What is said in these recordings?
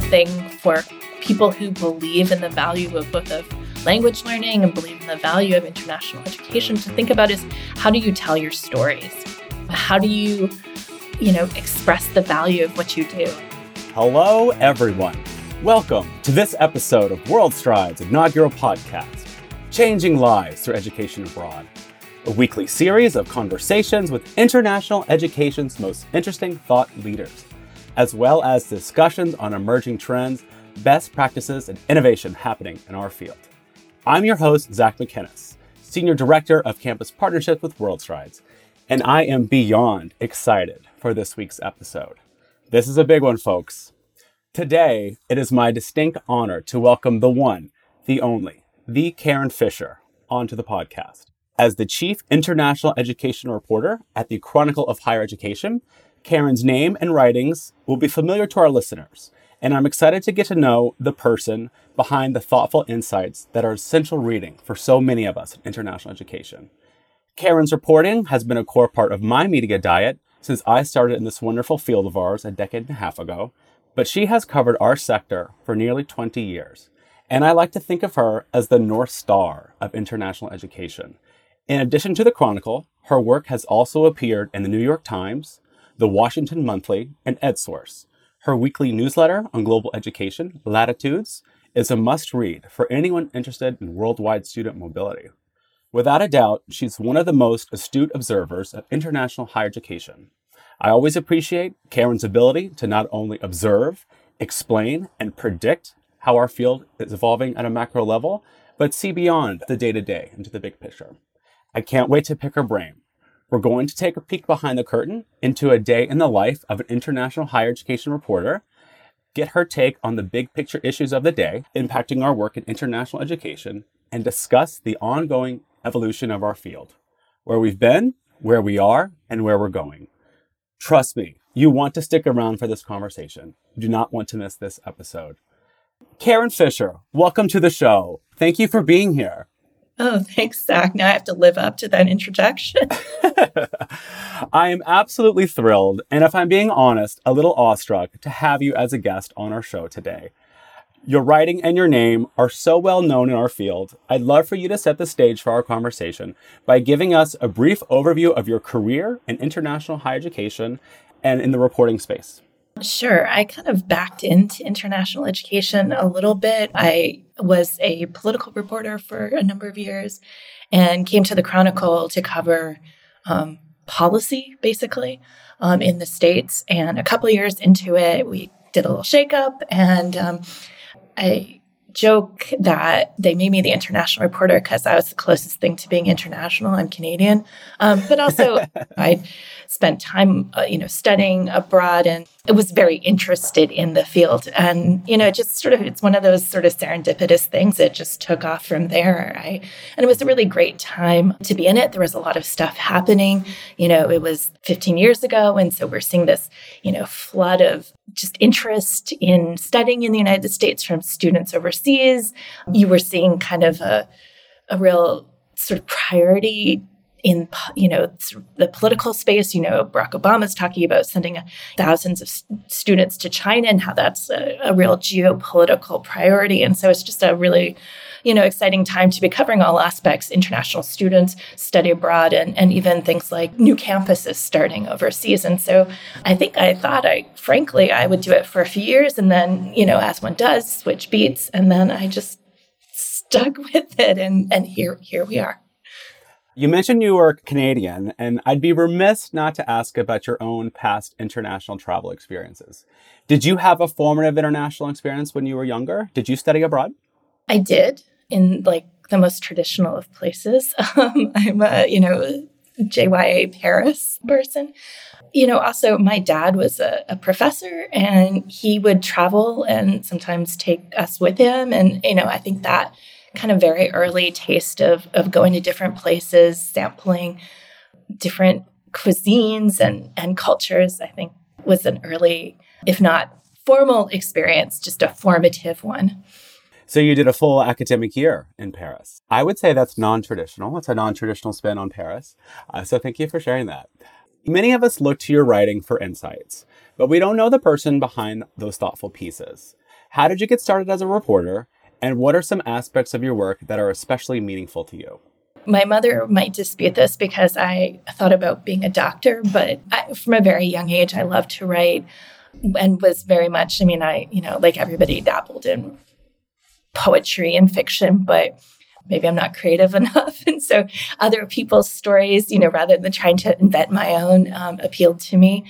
thing for people who believe in the value of both of language learning and believe in the value of international education to think about is how do you tell your stories? How do you, you know, express the value of what you do? Hello, everyone. Welcome to this episode of World Strides inaugural podcast, Changing Lives Through Education Abroad, a weekly series of conversations with international education's most interesting thought leaders, as well as discussions on emerging trends, best practices, and innovation happening in our field. I'm your host, Zac Macinnes, Senior Director of Campus Partnerships with World Strides, and I am beyond excited for this week's episode. This is a big one, folks. Today, it is my distinct honor to welcome the one, the only, the Karin Fischer onto the podcast. As the Chief International Education Reporter at the Chronicle of Higher Education, Karin's name and writings will be familiar to our listeners, and I'm excited to get to know the person behind the thoughtful insights that are essential reading for so many of us in international education. Karin's reporting has been a core part of my media diet since I started in this wonderful field of ours a decade and a half ago, but she has covered our sector for nearly 20 years. And I like to think of her as the North Star of international education. In addition to the Chronicle, her work has also appeared in the New York Times, the Washington Monthly, and EdSource. Her weekly newsletter on global education, Latitudes, is a must read for anyone interested in worldwide student mobility. Without a doubt, she's one of the most astute observers of international higher education. I always appreciate Karin's ability to not only observe, explain, and predict how our field is evolving at a macro level, but see beyond the day to day into the big picture. I can't wait to pick her brain. We're going to take a peek behind the curtain into a day in the life of an international higher education reporter, get her take on the big picture issues of the day impacting our work in international education, and discuss the ongoing evolution of our field, where we've been, where we are, and where we're going. Trust me, you want to stick around for this conversation. You do not want to miss this episode. Karin Fischer, welcome to the show. Thank you for being here. Oh, thanks, Zac. Now I have to live up to that introduction. I am absolutely thrilled, and if I'm being honest, a little awestruck to have you as a guest on our show today. Your writing and your name are so well known in our field. I'd love for you to set the stage for our conversation by giving us a brief overview of your career in international higher education and in the reporting space. Sure. I kind of backed into international education a little bit. I was a political reporter for a number of years and came to the Chronicle to cover um, policy, basically, um, in the States. And a couple years into it, we did a little shakeup, and um, I joke that they made me the international reporter because I was the closest thing to being international. I'm Canadian, um, but also I spent time, uh, you know, studying abroad, and I was very interested in the field. And you know, just sort of, it's one of those sort of serendipitous things that just took off from there. I and it was a really great time to be in it. There was a lot of stuff happening. You know, it was 15 years ago, and so we're seeing this, you know, flood of just interest in studying in the United States from students overseas. You were seeing kind of a, a real sort of priority in you know the political space you know barack obama's talking about sending thousands of students to china and how that's a, a real geopolitical priority and so it's just a really you know, exciting time to be covering all aspects, international students, study abroad, and, and even things like new campuses starting overseas. And so I think I thought I, frankly, I would do it for a few years and then, you know, as one does, switch beats. And then I just stuck with it. And, and here, here we are. You mentioned you were Canadian, and I'd be remiss not to ask about your own past international travel experiences. Did you have a formative international experience when you were younger? Did you study abroad? I did in like the most traditional of places. Um, I'm a, you know, JYA Paris person. You know, also my dad was a, a, professor and he would travel and sometimes take us with him. And, you know, I think that kind of very early taste of, of going to different places, sampling different cuisines and, and cultures, I think was an early, if not formal experience, just a formative one. So you did a full academic year in Paris. I would say that's non-traditional. It's a non-traditional spin on Paris. Uh, so thank you for sharing that. Many of us look to your writing for insights, but we don't know the person behind those thoughtful pieces. How did you get started as a reporter? And what are some aspects of your work that are especially meaningful to you? My mother might dispute this because I thought about being a doctor, but I, from a very young age, I loved to write and was very much, I mean, I, you know, like everybody dabbled in poetry and fiction, but maybe I'm not creative enough. And so other people's stories, you know, rather than trying to invent my own, um, appealed to me.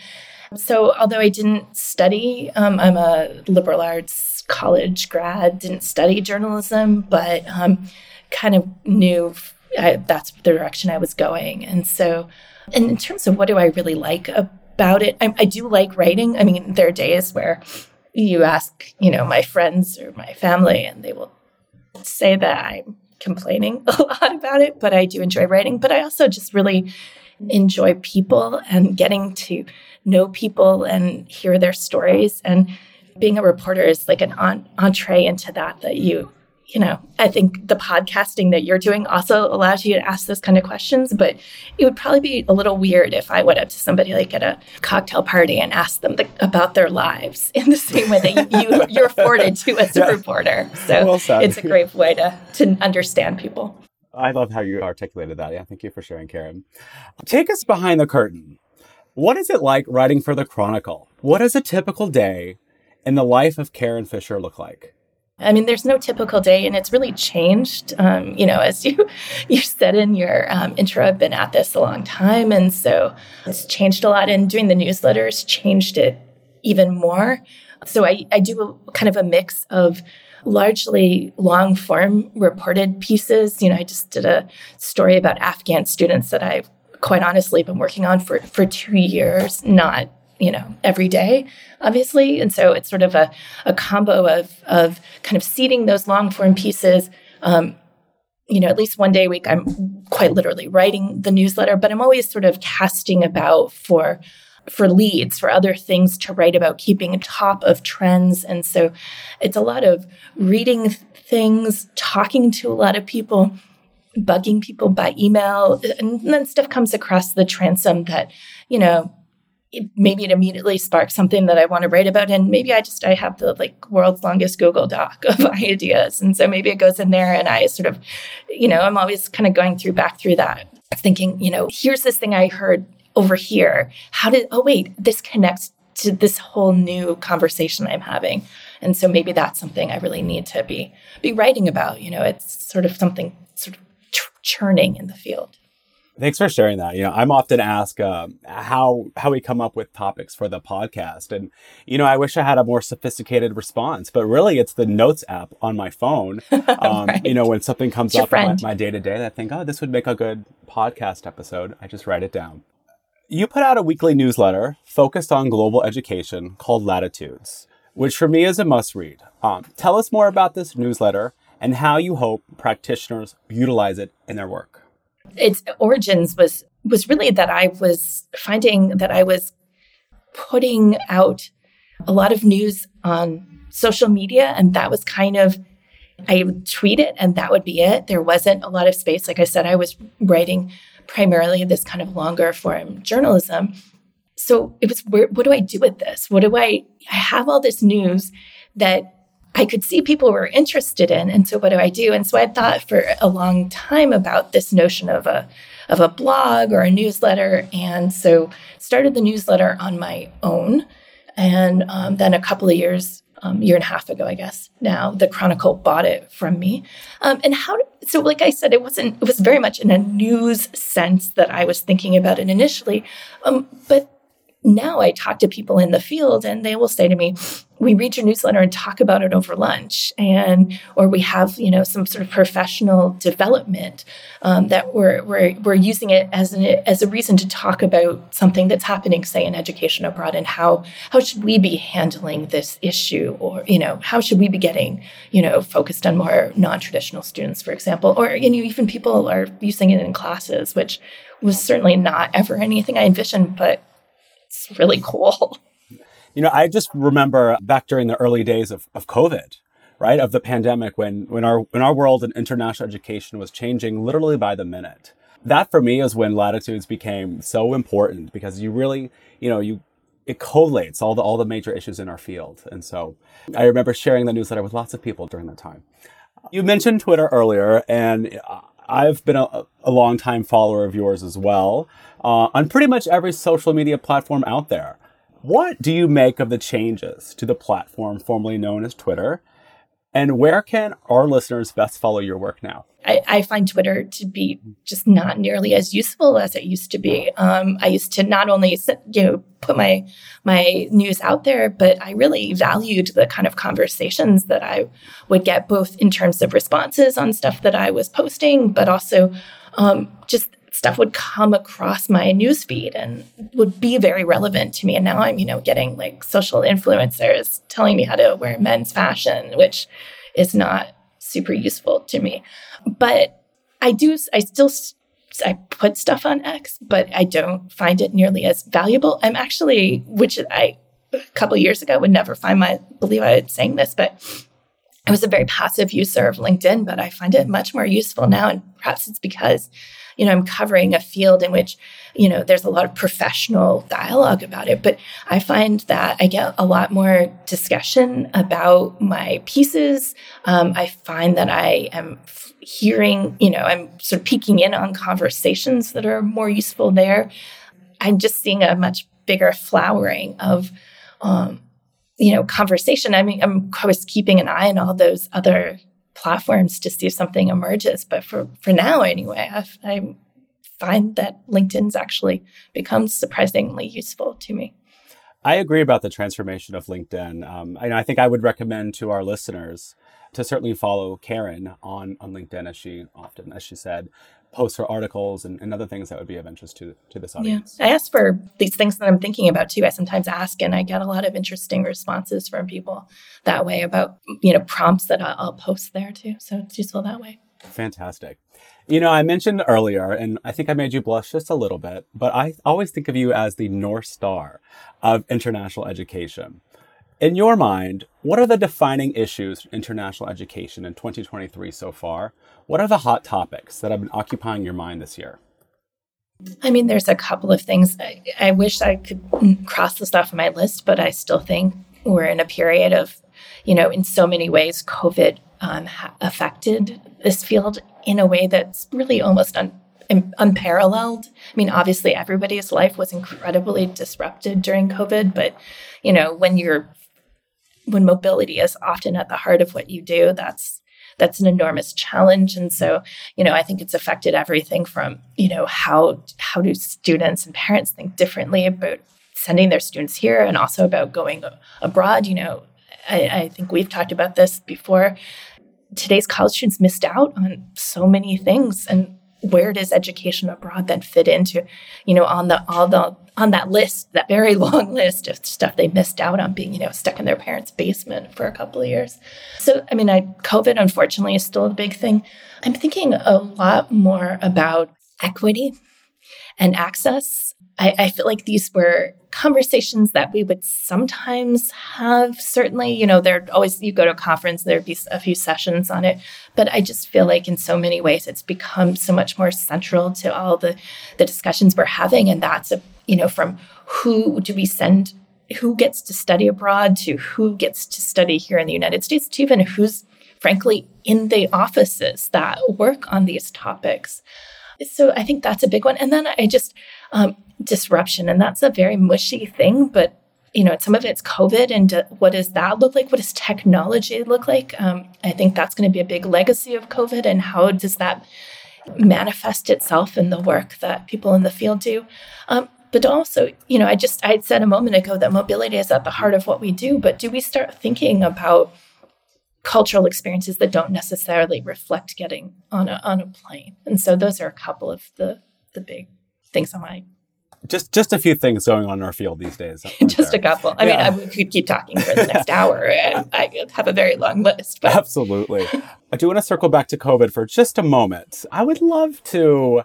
So although I didn't study, um, I'm a liberal arts college grad, didn't study journalism, but um, kind of knew I, that's the direction I was going. And so, and in terms of what do I really like about it, I, I do like writing. I mean, there are days where you ask, you know, my friends or my family, and they will say that I'm complaining a lot about it, but I do enjoy writing. But I also just really enjoy people and getting to know people and hear their stories. And being a reporter is like an entree into that that you you know, I think the podcasting that you're doing also allows you to ask those kind of questions. But it would probably be a little weird if I went up to somebody like at a cocktail party and asked them the, about their lives in the same way that you, you are afforded to as a yeah. reporter. So well it's a great way to to understand people. I love how you articulated that. Yeah, thank you for sharing, Karin. Take us behind the curtain. What is it like writing for the Chronicle? what is a typical day in the life of Karin Fischer look like? I mean, there's no typical day, and it's really changed. Um, you know, as you you said in your um, intro, I've been at this a long time, and so it's changed a lot. And doing the newsletters changed it even more. So I, I do a, kind of a mix of largely long form reported pieces. You know, I just did a story about Afghan students that I've quite honestly been working on for for two years, not you know every day obviously. And so it's sort of a, a combo of of kind of seeding those long form pieces. Um, you know at least one day a week i'm quite literally writing the newsletter but i'm always sort of casting about for for leads for other things to write about keeping top of trends. And so it's a lot of reading things talking to a lot of people bugging people by email and then stuff comes across the transom that you know it, maybe it immediately sparks something that I want to write about. And maybe I just, I have the like world's longest Google Doc of ideas. And so maybe it goes in there and I sort of, you know, I'm always kind of going through back through that, thinking, you know, here's this thing I heard over here. How did, oh, wait, this connects to this whole new conversation I'm having. And so maybe that's something I really need to be, be writing about. You know, it's sort of something sort of churning in the field. Thanks for sharing that. You know, I'm often asked uh, how how we come up with topics for the podcast, and you know, I wish I had a more sophisticated response. But really, it's the Notes app on my phone. Um, right. You know, when something comes up in my day to day, I think, oh, this would make a good podcast episode. I just write it down. You put out a weekly newsletter focused on global education called Latitudes, which for me is a must read. Um, tell us more about this newsletter and how you hope practitioners utilize it in their work its origins was was really that I was finding that I was putting out a lot of news on social media and that was kind of I would tweet it and that would be it. There wasn't a lot of space. Like I said, I was writing primarily this kind of longer form journalism. So it was, where, what do I do with this? What do I, I have all this news that I could see people were interested in. And so what do I do? And so I thought for a long time about this notion of a of a blog or a newsletter. And so started the newsletter on my own. And um, then a couple of years, um, year and a half ago, I guess now, the Chronicle bought it from me. Um, and how? So, like I said, it wasn't. It was very much in a news sense that I was thinking about it initially. Um, but now I talk to people in the field and they will say to me, we read your newsletter and talk about it over lunch and or we have you know some sort of professional development um, that we're, we're we're using it as an as a reason to talk about something that's happening say in education abroad and how how should we be handling this issue or you know how should we be getting you know focused on more non-traditional students for example? Or you know even people are using it in classes which was certainly not ever anything i envisioned but it's really cool. You know, I just remember back during the early days of, of COVID, right? Of the pandemic when when our when our world and international education was changing literally by the minute. That for me is when latitudes became so important because you really, you know, you it collates all the all the major issues in our field. And so I remember sharing the newsletter with lots of people during that time. You mentioned Twitter earlier, and I've been a, a long time follower of yours as well uh, on pretty much every social media platform out there. What do you make of the changes to the platform formerly known as Twitter? And where can our listeners best follow your work now? I, I, find Twitter to be just not nearly as useful as it used to be. Um, I used to not only you know put my my news out there, but I really valued the kind of conversations that I would get, both in terms of responses on stuff that I was posting, but also um, just stuff would come across my newsfeed and would be very relevant to me. And now I'm you know getting like social influencers telling me how to wear men's fashion, which is not super useful to me. But I do, I still, I put stuff on X, but I don't find it nearly as valuable. I'm actually, which I, a couple years ago would never find my, believe I was saying this, but I was a very passive user of LinkedIn, but I find it much more useful now. And perhaps it's because, you know, I'm covering a field in which you know, there's a lot of professional dialogue about it, but I find that I get a lot more discussion about my pieces. Um, I find that I am hearing, you know, I'm sort of peeking in on conversations that are more useful there. I'm just seeing a much bigger flowering of, um, you know, conversation. I mean, I'm always keeping an eye on all those other platforms to see if something emerges. But for for now, anyway, I've, I'm find that LinkedIn's actually become surprisingly useful to me. I agree about the transformation of LinkedIn. Um, and I think I would recommend to our listeners to certainly follow Karin on, on LinkedIn, as she often, as she said, posts her articles and, and other things that would be of interest to, to this audience. Yeah. I ask for these things that I'm thinking about too. I sometimes ask and I get a lot of interesting responses from people that way about, you know, prompts that I'll, I'll post there too. So it's useful that way. Fantastic. You know, I mentioned earlier, and I think I made you blush just a little bit, but I always think of you as the North Star of international education. In your mind, what are the defining issues in international education in 2023 so far? What are the hot topics that have been occupying your mind this year? I mean, there's a couple of things. I, I wish I could cross this off my list, but I still think we're in a period of, you know, in so many ways, COVID um, affected this field in a way that's really almost un- unparalleled. I mean, obviously, everybody's life was incredibly disrupted during COVID, but you know, when you're when mobility is often at the heart of what you do, that's that's an enormous challenge. And so, you know, I think it's affected everything from you know how how do students and parents think differently about sending their students here, and also about going abroad. You know, I, I think we've talked about this before today's college students missed out on so many things and where does education abroad then fit into you know on the all the on that list that very long list of stuff they missed out on being you know stuck in their parents basement for a couple of years? So i mean i covid unfortunately is still a big thing. I'm thinking a lot more about equity and access. I, I feel like these were conversations that we would sometimes have. Certainly, you know, there always you go to a conference, there'd be a few sessions on it, but I just feel like in so many ways it's become so much more central to all the the discussions we're having, and that's a you know from who do we send who gets to study abroad to who gets to study here in the United States to even who's frankly in the offices that work on these topics. So I think that's a big one. And then I just um, disruption. And that's a very mushy thing, but you know, some of it's COVID, and what does that look like? What does technology look like? Um, I think that's going to be a big legacy of COVID, and how does that manifest itself in the work that people in the field do? Um, but also, you know, I just I said a moment ago that mobility is at the heart of what we do, but do we start thinking about cultural experiences that don't necessarily reflect getting on a on a plane? And so those are a couple of the the big things on my just just a few things going on in our field these days. just there. a couple. I yeah. mean, I, we could keep talking for the next hour, and I have a very long list. But. Absolutely. I do want to circle back to COVID for just a moment. I would love to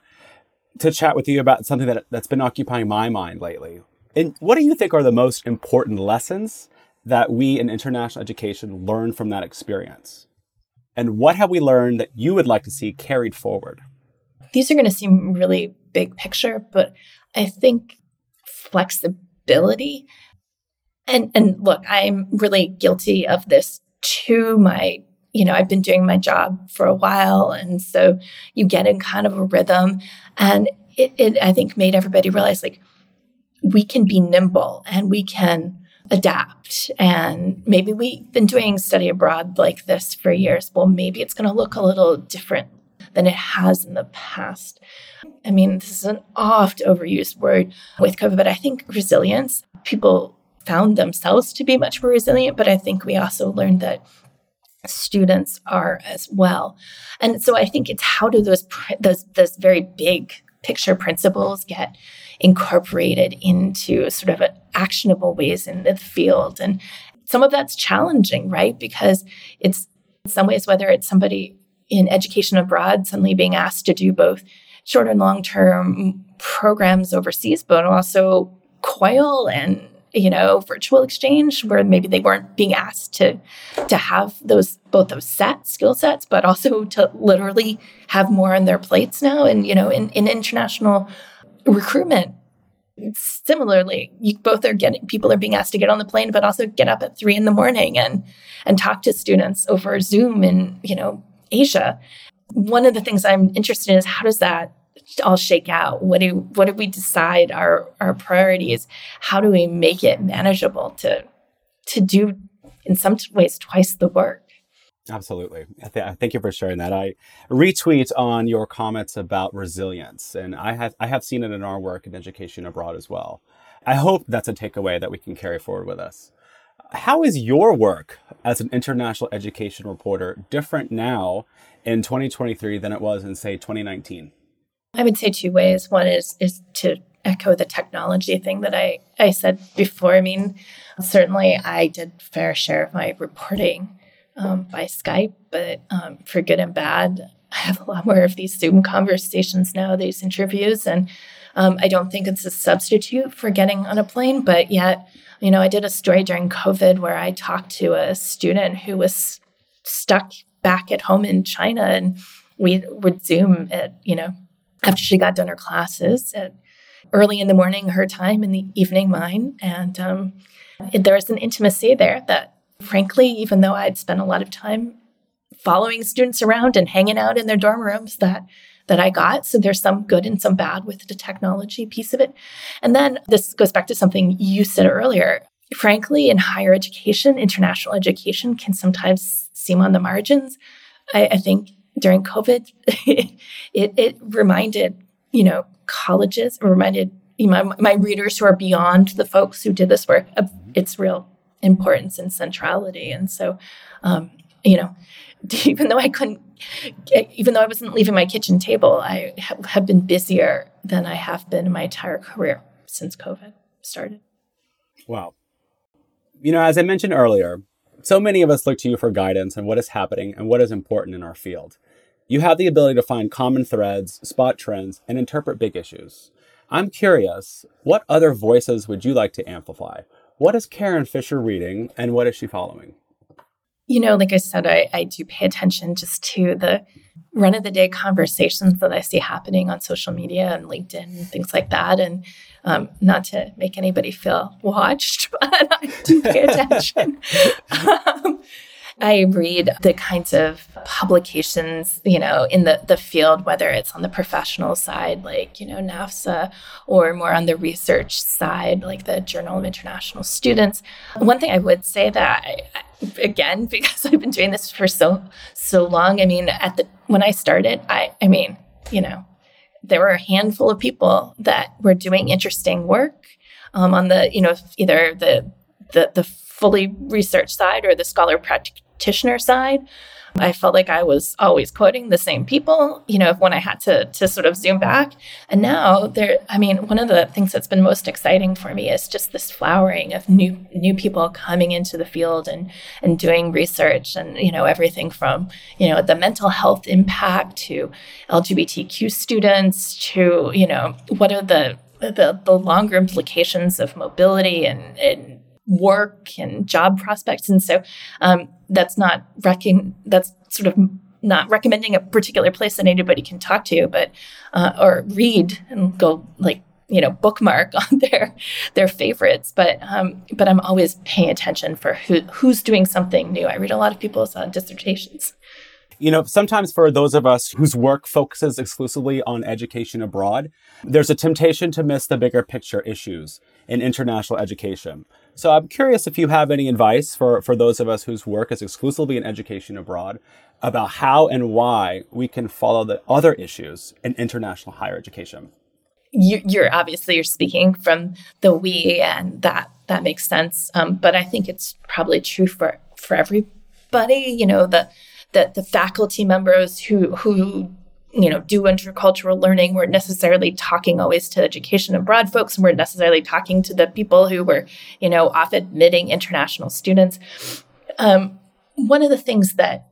to chat with you about something that that's been occupying my mind lately. And what do you think are the most important lessons that we in international education learn from that experience? And what have we learned that you would like to see carried forward? These are going to seem really big picture, but I think flexibility. And and look, I'm really guilty of this too. My you know, I've been doing my job for a while. And so you get in kind of a rhythm. And it, it, I think, made everybody realize like we can be nimble and we can adapt. And maybe we've been doing study abroad like this for years. Well, maybe it's going to look a little different than it has in the past. I mean, this is an oft overused word with COVID, but I think resilience, people found themselves to be much more resilient. But I think we also learned that students are as well. And so I think it's how do those those those very big picture principles get incorporated into sort of actionable ways in the field and some of that's challenging, right? Because it's in some ways whether it's somebody in education abroad suddenly being asked to do both short and long term programs overseas, but also COIL and you know, virtual exchange where maybe they weren't being asked to to have those both those set skill sets, but also to literally have more on their plates now. And, you know, in, in international recruitment, similarly, you both are getting people are being asked to get on the plane, but also get up at three in the morning and and talk to students over Zoom and you know, Asia. One of the things I'm interested in is how does that all shake out? What do what do we decide our our priorities? How do we make it manageable to to do in some ways twice the work? Absolutely. Th- thank you for sharing that. I retweet on your comments about resilience, and I have I have seen it in our work in education abroad as well. I hope that's a takeaway that we can carry forward with us. How is your work as an international education reporter different now in 2023 than it was in say 2019? I would say two ways. One is is to echo the technology thing that I, I said before. I mean, certainly I did fair share of my reporting um, by Skype, but um, for good and bad, I have a lot more of these Zoom conversations now, these interviews, and um, I don't think it's a substitute for getting on a plane. But yet, you know, I did a story during COVID where I talked to a student who was stuck back at home in China, and we would Zoom at you know after she got done her classes at early in the morning her time in the evening mine and um, there was an intimacy there that frankly even though i'd spent a lot of time following students around and hanging out in their dorm rooms that that i got. So there's some good and some bad with the technology piece of it. And then this goes back to something you said earlier. Frankly in higher education international education can sometimes seem on the margins. I, I think during COVID, it, it reminded, you know, colleges, reminded you know, my, my readers who are beyond the folks who did this work of its real importance and centrality. And so, um, you know, even though I couldn't, even though I wasn't leaving my kitchen table, I have been busier than I have been in my entire career since COVID started. Wow. You know, as I mentioned earlier, so many of us look to you for guidance on what is happening and what is important in our field. You have the ability to find common threads, spot trends, and interpret big issues. I'm curious, what other voices would you like to amplify? What is Karin Fischer reading and what is she following? You know, like I said, I, I do pay attention just to the run of the day conversations that I see happening on social media and LinkedIn and things like that. And um, not to make anybody feel watched, but I do pay attention. I read the kinds of publications, you know, in the, the field, whether it's on the professional side, like, you know, NAFSA, or more on the research side, like the Journal of International Students. One thing I would say that, I, again, because I've been doing this for so, so long, I mean, at the, when I started, I, I mean, you know, there were a handful of people that were doing interesting work um, on the, you know, either the, the, the fully research side or the scholar practitioner side. I felt like I was always quoting the same people, you know, when I had to to sort of zoom back. And now there I mean, one of the things that's been most exciting for me is just this flowering of new new people coming into the field and and doing research and, you know, everything from, you know, the mental health impact to LGBTQ students to, you know, what are the the, the longer implications of mobility and, and work and job prospects. And so um, that's not recon- that's sort of not recommending a particular place that anybody can talk to, but uh, or read and go like you know bookmark on their their favorites. But um, but i'm always paying attention for who who's doing something new. I read a lot of people's uh, dissertations. You know, sometimes for those of us whose work focuses exclusively on education abroad, there's a temptation to miss the bigger picture issues in international education. So I'm curious if you have any advice for, for those of us whose work is exclusively in education abroad about how and why we can follow the other issues in international higher education you, are obviously you're speaking from the we, and that that makes sense. Um, but I think it's probably true for for everybody. You know, the the the faculty members who who you know do intercultural learning weren't necessarily talking always to education abroad folks and weren't necessarily talking to the people who were you know off admitting international students um, one of the things that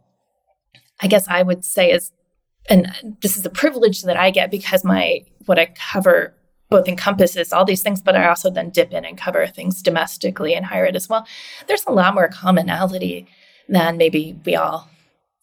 i guess i would say is and this is a privilege that I get because my what I cover both encompasses all these things, but I also then dip in and cover things domestically and higher ed as well. There's a lot more commonality than maybe we all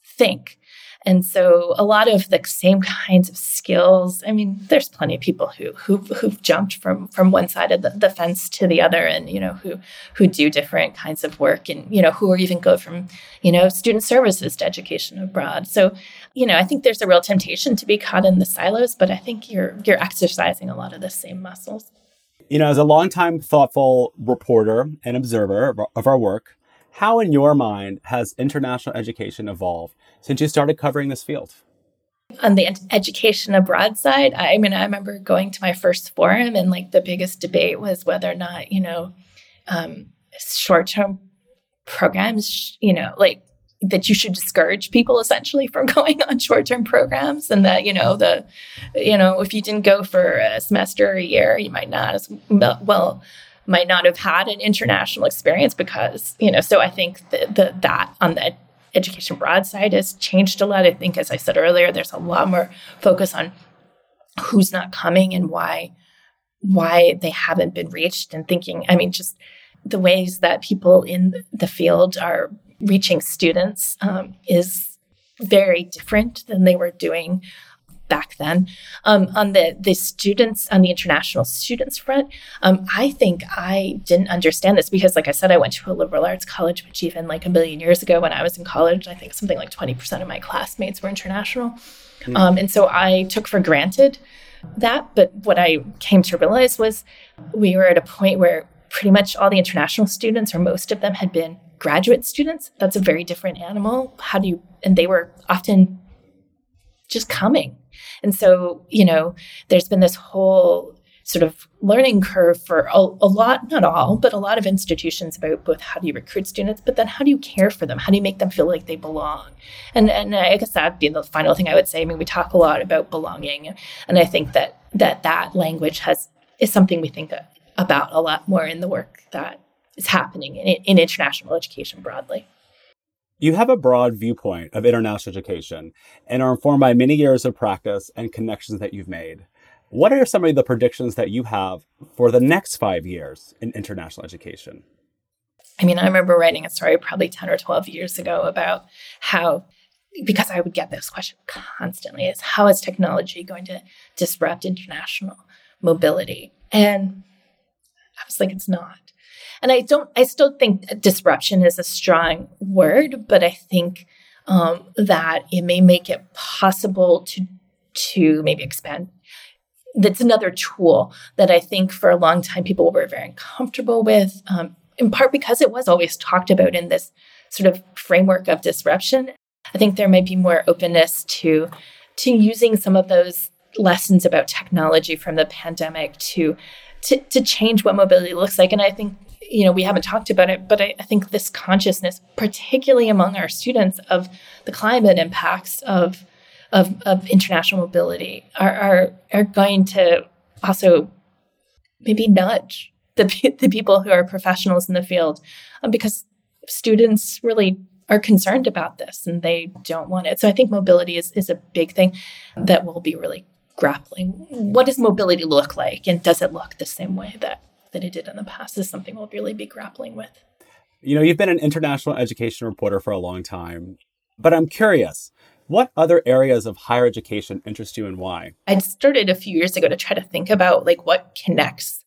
think. And so a lot of the same kinds of skills. I mean, there's plenty of people who who who've jumped from from one side of the, the fence to the other and you know who who do different kinds of work and you know who even go from, you know, student services to education abroad. So, you know, I think there's a real temptation to be caught in the silos, but I think you're you're exercising a lot of the same muscles. You know, as a longtime thoughtful reporter and observer of our work, how in your mind has international education evolved since you started covering this field? On the education abroad side, I mean, I remember going to my first forum, and like the biggest debate was whether or not, you know, um, short term programs, you know, like that you should discourage people essentially from going on short term programs, and that, you know, the, you know, if you didn't go for a semester or a year, you might not as well might not have had an international experience because you know so i think that the, that on the education broad side has changed a lot. I think, as I said earlier, there's a lot more focus on who's not coming and why why they haven't been reached and thinking i mean just the ways that people in the field are reaching students um, is very different than they were doing back then. Um, on the the students on the international students front, um, I think I didn't understand this because, like I said, I went to a liberal arts college, which even like a million years ago when I was in college, I think something like twenty percent of my classmates were international, mm. um, and so I took for granted that. But what I came to realize was we were at a point where pretty much all the international students, or most of them, had been graduate students. That's a very different animal. How do you? And they were often just coming and so, you know, there's been this whole sort of learning curve for a, a, lot, not all, but a lot of institutions about both how do you recruit students, but then how do you care for them? How do you make them feel like they belong? And and I guess that'd be the final thing I would say. I mean, we talk a lot about belonging, and I think that that that language has is something we think about a lot more in the work that is happening in, in international education broadly. You have a broad viewpoint of international education and are informed by many years of practice and connections that you've made. What are some of the predictions that you have for the next five years in international education? I mean, I remember writing a story probably 10 or 12 years ago about how, because I would get this question constantly, is how is technology going to disrupt international mobility? And I was like, it's not. And I don't, I still think disruption is a strong word, but I think um, that it may make it possible to to maybe expand. That's another tool that I think for a long time people were very uncomfortable with, um, in part because it was always talked about in this sort of framework of disruption. I think there might be more openness to to using some of those lessons about technology from the pandemic to to, to change what mobility looks like. And I think you know, we haven't talked about it, but I, I, think this consciousness, particularly among our students, of the climate impacts of of, of international mobility, are, are are going to also maybe nudge the the people who are professionals in the field, um, because students really are concerned about this and they don't want it. So I think mobility is is a big thing that will be really grappling. What does mobility look like, and does it look the same way that than it did in the past is something we'll really be grappling with. You know, you've been an international education reporter for a long time, but I'm curious What other areas of higher education interest you and why? I started a few years ago to try to think about like what connects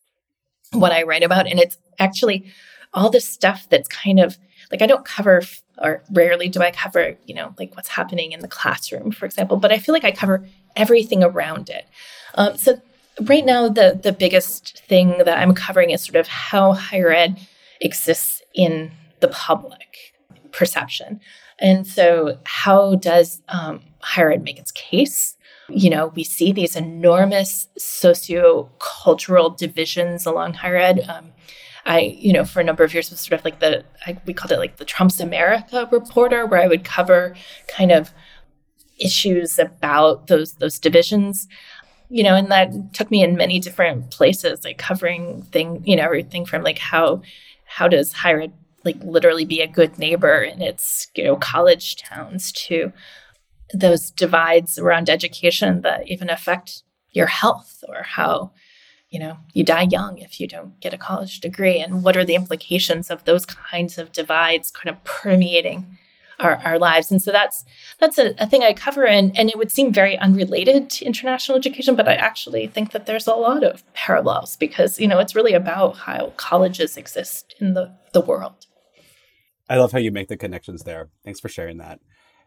what I write about. And it's actually all this stuff that's kind of like I don't cover or rarely do I cover, you know, like what's happening in the classroom, for example, but I feel like I cover everything around it. Um, so right now, the the biggest thing that I'm covering is sort of how higher ed exists in the public perception, and so how does um, higher ed make its case? You know, we see these enormous socio-cultural divisions along higher ed. Um, I, you know, for a number of years was sort of like the, I, we called it like the Trump's America reporter, where I would cover kind of issues about those those divisions you know and that took me in many different places like covering thing you know everything from like how how does higher ed like literally be a good neighbor in its you know college towns to those divides around education that even affect your health or how you know, you die young if you don't get a college degree. And what are the implications of those kinds of divides kind of permeating our, our lives? And so that's that's a, a thing I cover and, and it would seem very unrelated to international education, but I actually think that there's a lot of parallels because, you know, it's really about how colleges exist in the, the world. I love how you make the connections there. Thanks for sharing that.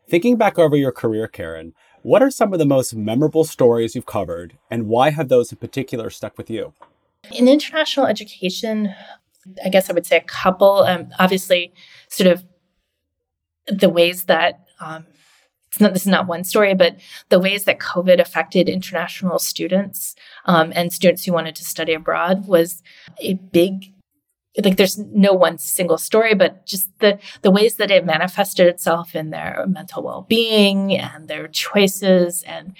Thinking back over your career, Karin, what are some of the most memorable stories you've covered, and why have those in particular stuck with you? In international education, I guess I would say a couple. Um, obviously, sort of the ways that um, it's not this is not one story, but the ways that COVID affected international students um, and students who wanted to study abroad was a big like there's no one single story but just the the ways that it manifested itself in their mental well-being and their choices. And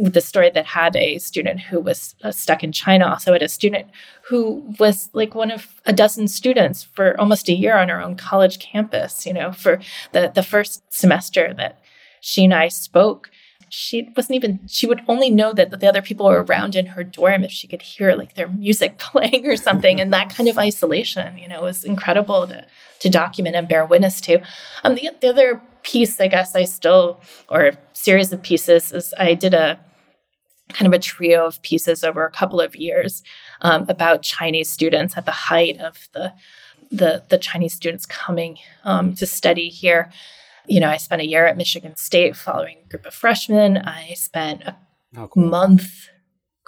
the story that had a student who was uh, stuck in china also had a student who was like one of a dozen students for almost a year on her own college campus you know for the the first semester that she and i spoke she wasn't even she would only know that the other people were around in her dorm if she could hear like their music playing or something. And that kind of isolation you know was incredible to to document and bear witness to. Um the, the other piece i guess i still or series of pieces is i did a kind of a trio of pieces over a couple of years um, about chinese students at the height of the the, the Chinese students coming um, to study here you know, I spent a year at Michigan State following a group of freshmen. I spent a oh, cool. month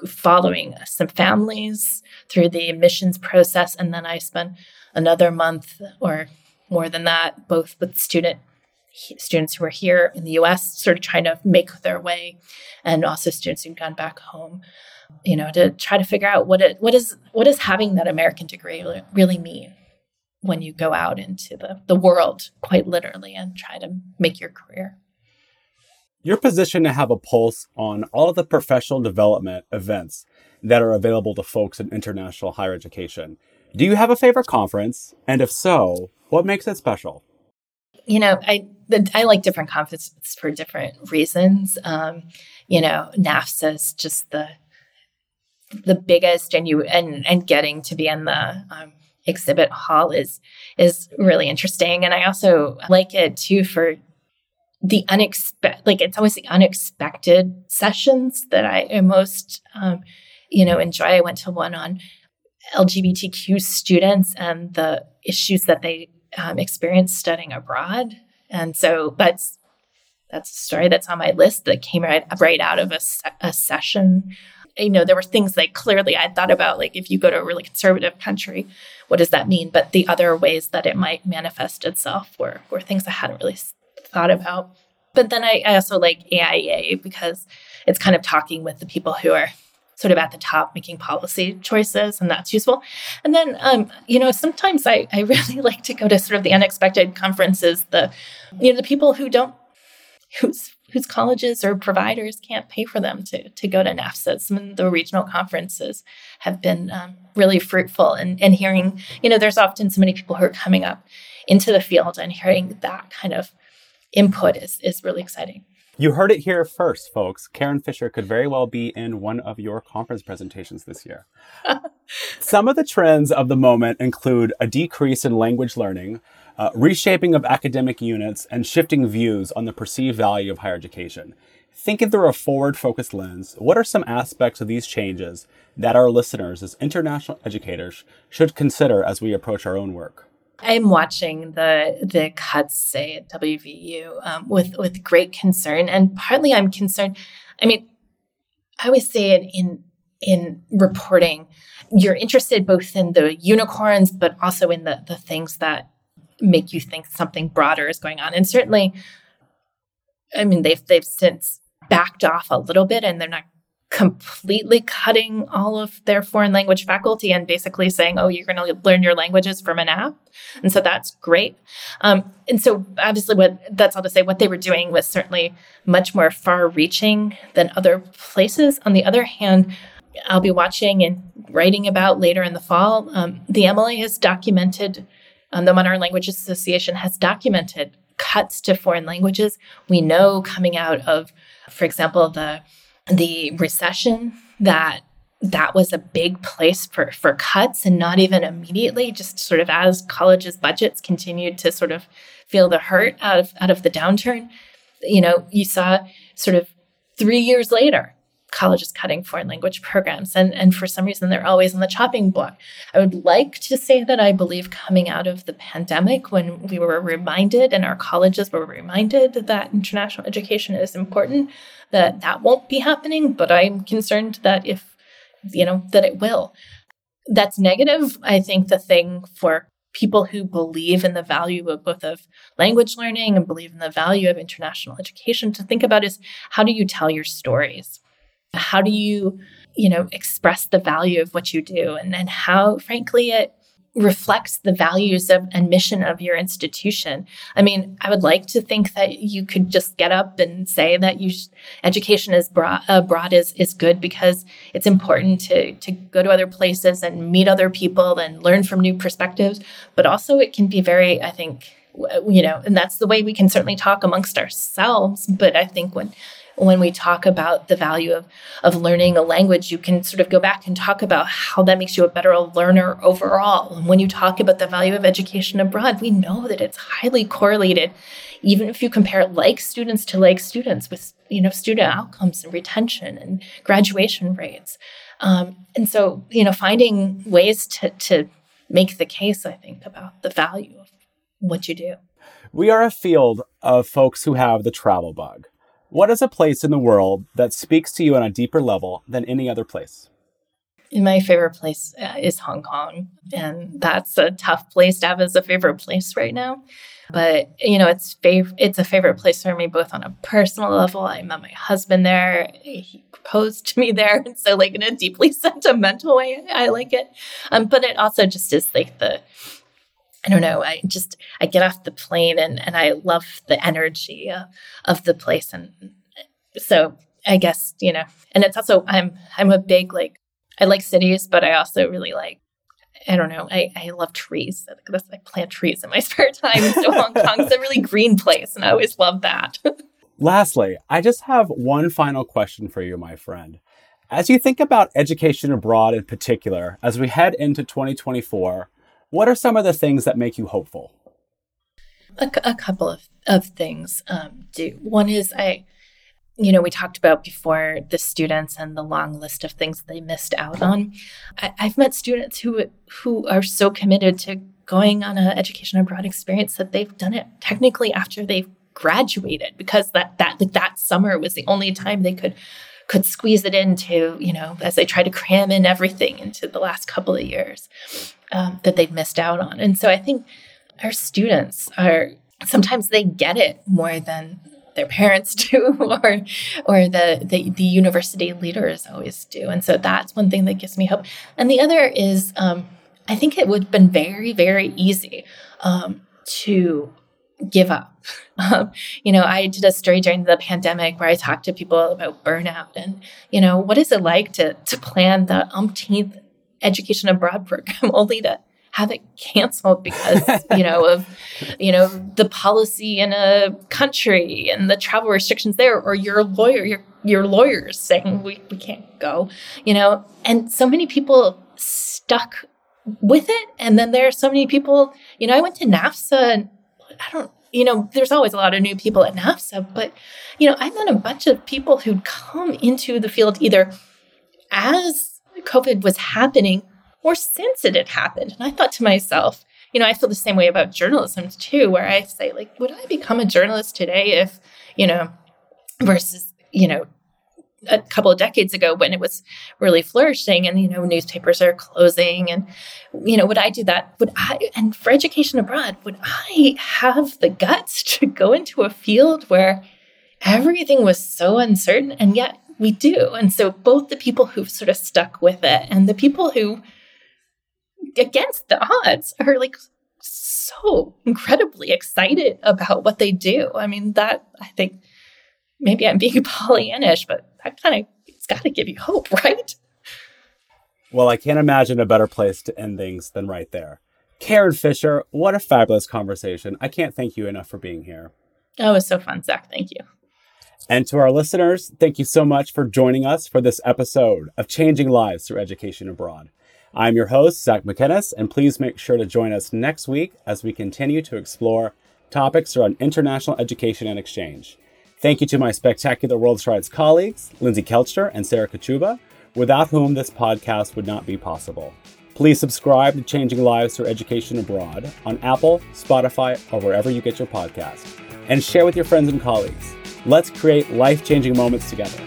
following some families through the admissions process. And then I spent another month or more than that, both with student students who were here in the US, sort of trying to make their way, and also students who'd gone back home, you know, to try to figure out what it what is what is having that American degree really mean when you go out into the, the world, quite literally, and try to make your career. You're positioned to have a pulse on all of the professional development events that are available to folks in international higher education. Do you have a favorite conference? And if so, what makes it special? You know, I the, I like different conferences for different reasons. Um, you know, NAFSA is just the the biggest, and you and and getting to be in the um, exhibit hall is is really interesting. And i also like it too for the unexpected like it's always the unexpected sessions that i most um, you know enjoy. I went to one on lgbtq students and the issues that they um, experience studying abroad. And so that's that's a story that's on my list that came right right out of a, a session you know, there were things like clearly I thought about, like if you go to a really conservative country, what does that mean? But the other ways that it might manifest itself were, were things I hadn't really thought about. But then I, I also like AIA because it's kind of talking with the people who are sort of at the top making policy choices and that's useful and then um, you know sometimes I, I really like to go to sort of the unexpected conferences the you know the people who don't whose whose colleges or providers can't pay for them to, to go to NAFSA. Some of the regional conferences have been um, really fruitful and, and hearing, you know, there's often so many people who are coming up into the field and hearing that kind of input is, is really exciting. You heard it here first, folks. Karin Fischer could very well be in one of your conference presentations this year. Some of the trends of the moment include a decrease in language learning, uh, reshaping of academic units, and shifting views on the perceived value of higher education. Thinking through a forward focused lens, what are some aspects of these changes that our listeners, as international educators, should consider as we approach our own work? I'm watching the the cuts, say at WVU, um, with with great concern, and partly I'm concerned. I mean, I always say it in in reporting, you're interested both in the unicorns, but also in the the things that make you think something broader is going on. And certainly, I mean, they've they've since backed off a little bit, and they're not completely cutting all of their foreign language faculty and basically saying, oh, you're going to learn your languages from an app. And so that's great. Um, and so obviously what that's all to say, what they were doing was certainly much more far reaching than other places. On the other hand, I'll be watching and writing about later in the fall. Um, the MLA has documented, um, the Modern Languages Association has documented cuts to foreign languages. We know coming out of, for example, the the recession that that was a big place for for cuts and not even immediately just sort of as colleges budgets continued to sort of feel the hurt out of out of the downturn you know you saw sort of 3 years later colleges cutting foreign language programs and and for some reason they're always on the chopping block i would like to say that i believe coming out of the pandemic when we were reminded and our colleges were reminded that international education is important that that won't be happening, but I'm concerned that if, you know, that it will. That's negative. I think the thing for people who believe in the value of both of language learning and believe in the value of international education to think about is how do you tell your stories? How do you, you know, express the value of what you do? And then how, frankly, it reflects the values of, and mission of your institution. I mean, I would like to think that you could just get up and say that you sh- education is uh, broad, abroad is is good because it's important to to go to other places and meet other people and learn from new perspectives. But also, it can be very, I think, you know, and that's the way we can certainly talk amongst ourselves. But I think when when we talk about the value of, of learning a language, you can sort of go back and talk about how that makes you a better learner overall. And when you talk about the value of education abroad, we know that it's highly correlated, even if you compare like students to like students with you know student outcomes and retention and graduation rates. Um, and so, you know, finding ways to, to make the case, I think, about the value of what you do. We are a field of folks who have the travel bug. What is a place in the world that speaks to you on a deeper level than any other place? My favorite place uh, is Hong Kong, and that's a tough place to have as a favorite place right now. But you know, it's fav- it's a favorite place for me both on a personal level. I met my husband there; he proposed to me there, and so like in a deeply sentimental way, I like it. Um, but it also just is like the I don't know. I just I get off the plane and and I love the energy uh, of the place, and so I guess you know. And it's also I'm I'm a big like I like cities, but I also really like I don't know. I, I love trees. I plant trees in my spare time. So Hong Kong's a really green place, and I always love that. Lastly, I just have one final question for you, my friend. As you think about education abroad in particular, as we head into 2024, what are some of the things that make you hopeful? A, a couple of, of things um, do. One is I, you know, we talked about before the students and the long list of things they missed out on. I, have met students who who are so committed to going on an education abroad experience that they've done it technically after they've graduated because that that like that summer was the only time they could could squeeze it into, you know, as they try to cram in everything into the last couple of years um, that they've missed out on. And so I think our students are sometimes they get it more than their parents do or or the, the, the university leaders always do and so that's one thing that gives me hope and the other is um, i think it would have been very very easy um, to give up. Um, you know, I did a story during the pandemic where I talked to people about burnout and, you know, what is it like to to plan the umpteenth education abroad program only to have it canceled because you know of you know the policy in a country and the travel restrictions there or your lawyer your your lawyers saying we, we can't go you know? And so many people stuck with it and then there are so many people you know i went to NAFSA and I don't, you know, there's always a lot of new people at NAFSA, but, you know, I've known a bunch of people who'd come into the field either as COVID was happening or since it had happened. And I thought to myself, you know, I feel the same way about journalism too, where I say, like, would I become a journalist today if, you know, versus, you know, a couple of decades ago when it was really flourishing and you know newspapers are closing and you know would i do that would i and for education abroad would i have the guts to go into a field where everything was so uncertain and yet we do. And so both the people who've sort of stuck with it and the people who against the odds are like so incredibly excited about what they do. I mean that i think maybe i'm being pollyannish but that kind of it's got to give you hope right? Well i can't imagine a better place to end things than right there. Karin Fischer what a fabulous conversation. I can't thank you enough for being here. Oh it was so fun Zac. Thank you and to our listeners, thank you so much for joining us for this episode of Changing Lives Through Education Abroad. I'm your host, Zac Macinnes, and please make sure to join us next week as we continue to explore topics around international education and exchange. Thank you to my spectacular World Strides colleagues, Lindsay Kelchner and Sarah Kachuba, without whom this podcast would not be possible. Please subscribe to Changing Lives Through Education Abroad on Apple, Spotify, or wherever you get your podcast, and share with your friends and colleagues. Let's create life changing moments together.